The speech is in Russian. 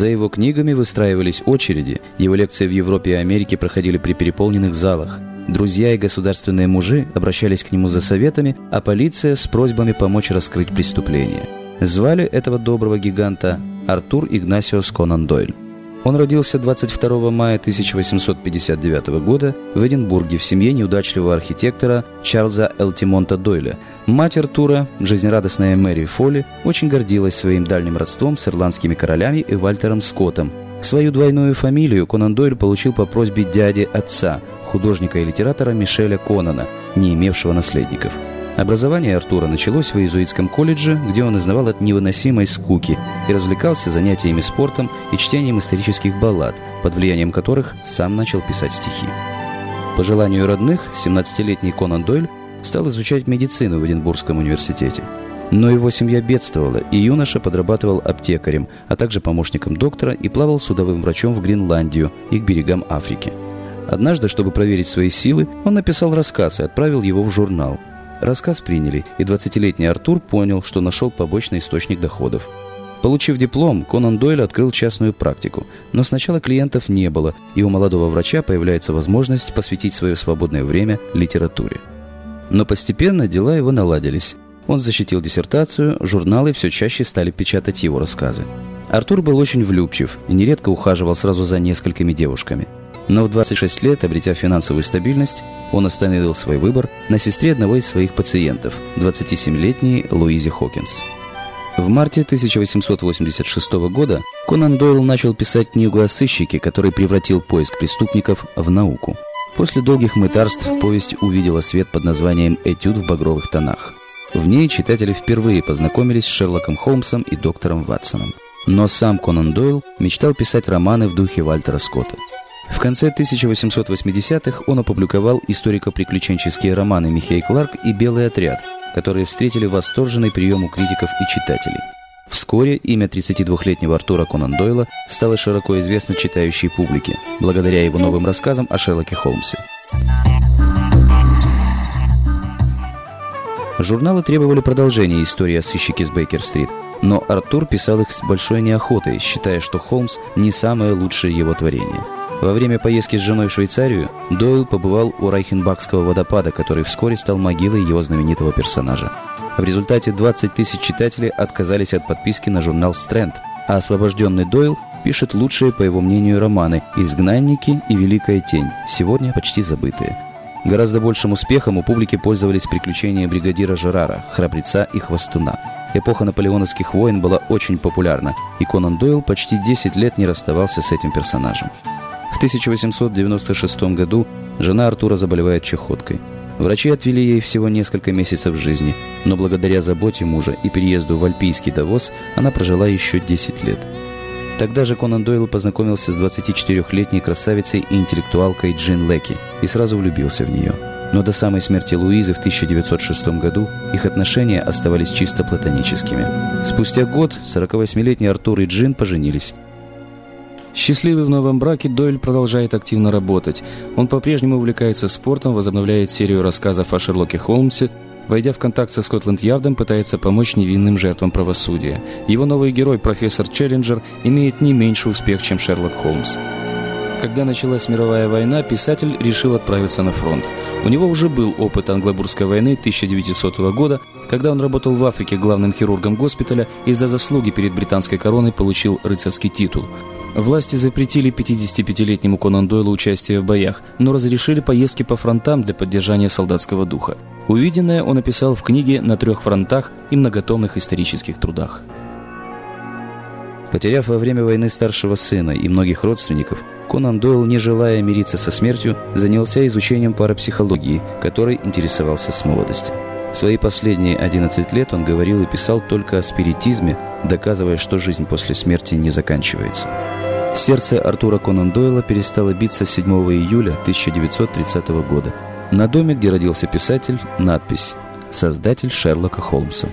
За его книгами выстраивались очереди, его лекции в Европе и Америке проходили при переполненных залах. Друзья и государственные мужи обращались к нему за советами, а полиция с просьбами помочь раскрыть преступление. Звали этого доброго гиганта Артур Игнасиос Конан Дойль. Он родился 22 мая 1859 года в Эдинбурге в семье неудачливого архитектора Чарльза Элтимонта Дойля. Мать Артура, жизнерадостная Мэри Фолли, очень гордилась своим дальним родством с ирландскими королями и Вальтером Скоттом. Свою двойную фамилию Конан Дойль получил по просьбе дяди отца, художника и литератора Мишеля Конана, не имевшего наследников. Образование Артура началось в иезуитском колледже, где он изнавал от невыносимой скуки и развлекался занятиями спортом и чтением исторических баллад, под влиянием которых сам начал писать стихи. По желанию родных, 17-летний Конан Дойль стал изучать медицину в Эдинбургском университете. Но его семья бедствовала, и юноша подрабатывал аптекарем, а также помощником доктора и плавал судовым врачом в Гренландию и к берегам Африки. Однажды, чтобы проверить свои силы, он написал рассказ и отправил его в журнал – Рассказ приняли, и 20-летний Артур понял, что нашел побочный источник доходов. Получив диплом, Конан Дойль открыл частную практику, но сначала клиентов не было, и у молодого врача появляется возможность посвятить свое свободное время литературе. Но постепенно дела его наладились. Он защитил диссертацию, журналы все чаще стали печатать его рассказы. Артур был очень влюбчив и нередко ухаживал сразу за несколькими девушками – но в 26 лет, обретя финансовую стабильность, он остановил свой выбор на сестре одного из своих пациентов, 27-летней Луизе Хокинс. В марте 1886 года Конан Дойл начал писать книгу о сыщике, который превратил поиск преступников в науку. После долгих мытарств повесть увидела свет под названием «Этюд в багровых тонах». В ней читатели впервые познакомились с Шерлоком Холмсом и доктором Ватсоном. Но сам Конан Дойл мечтал писать романы в духе Вальтера Скотта. В конце 1880-х он опубликовал историко-приключенческие романы «Михей Кларк» и «Белый отряд», которые встретили восторженный прием у критиков и читателей. Вскоре имя 32-летнего Артура Конан Дойла стало широко известно читающей публике, благодаря его новым рассказам о Шерлоке Холмсе. Журналы требовали продолжения истории о сыщике с Бейкер-стрит, но Артур писал их с большой неохотой, считая, что Холмс не самое лучшее его творение – во время поездки с женой в Швейцарию Дойл побывал у Райхенбахского водопада, который вскоре стал могилой его знаменитого персонажа. В результате 20 тысяч читателей отказались от подписки на журнал «Стрэнд», а освобожденный Дойл пишет лучшие, по его мнению, романы «Изгнанники» и «Великая тень», сегодня почти забытые. Гораздо большим успехом у публики пользовались приключения бригадира Жерара, храбреца и хвостуна. Эпоха наполеоновских войн была очень популярна, и Конан Дойл почти 10 лет не расставался с этим персонажем. В 1896 году жена Артура заболевает чехоткой. Врачи отвели ей всего несколько месяцев жизни, но благодаря заботе мужа и переезду в альпийский довоз она прожила еще 10 лет. Тогда же Конан Дойл познакомился с 24-летней красавицей и интеллектуалкой Джин Леки и сразу влюбился в нее. Но до самой смерти Луизы в 1906 году их отношения оставались чисто платоническими. Спустя год 48-летний Артур и Джин поженились, Счастливый в новом браке, Дойль продолжает активно работать. Он по-прежнему увлекается спортом, возобновляет серию рассказов о Шерлоке Холмсе, войдя в контакт со Скотланд-Ярдом, пытается помочь невинным жертвам правосудия. Его новый герой, профессор Челленджер, имеет не меньше успех, чем Шерлок Холмс. Когда началась мировая война, писатель решил отправиться на фронт. У него уже был опыт англобургской войны 1900 года, когда он работал в Африке главным хирургом госпиталя и за заслуги перед британской короной получил рыцарский титул. Власти запретили 55-летнему Конан Дойлу участие в боях, но разрешили поездки по фронтам для поддержания солдатского духа. Увиденное он описал в книге «На трех фронтах» и многотомных исторических трудах. Потеряв во время войны старшего сына и многих родственников, Конан Дойл, не желая мириться со смертью, занялся изучением парапсихологии, которой интересовался с молодости. Свои последние 11 лет он говорил и писал только о спиритизме, доказывая, что жизнь после смерти не заканчивается. Сердце Артура Конан Дойла перестало биться 7 июля 1930 года. На доме, где родился писатель, надпись «Создатель Шерлока Холмса».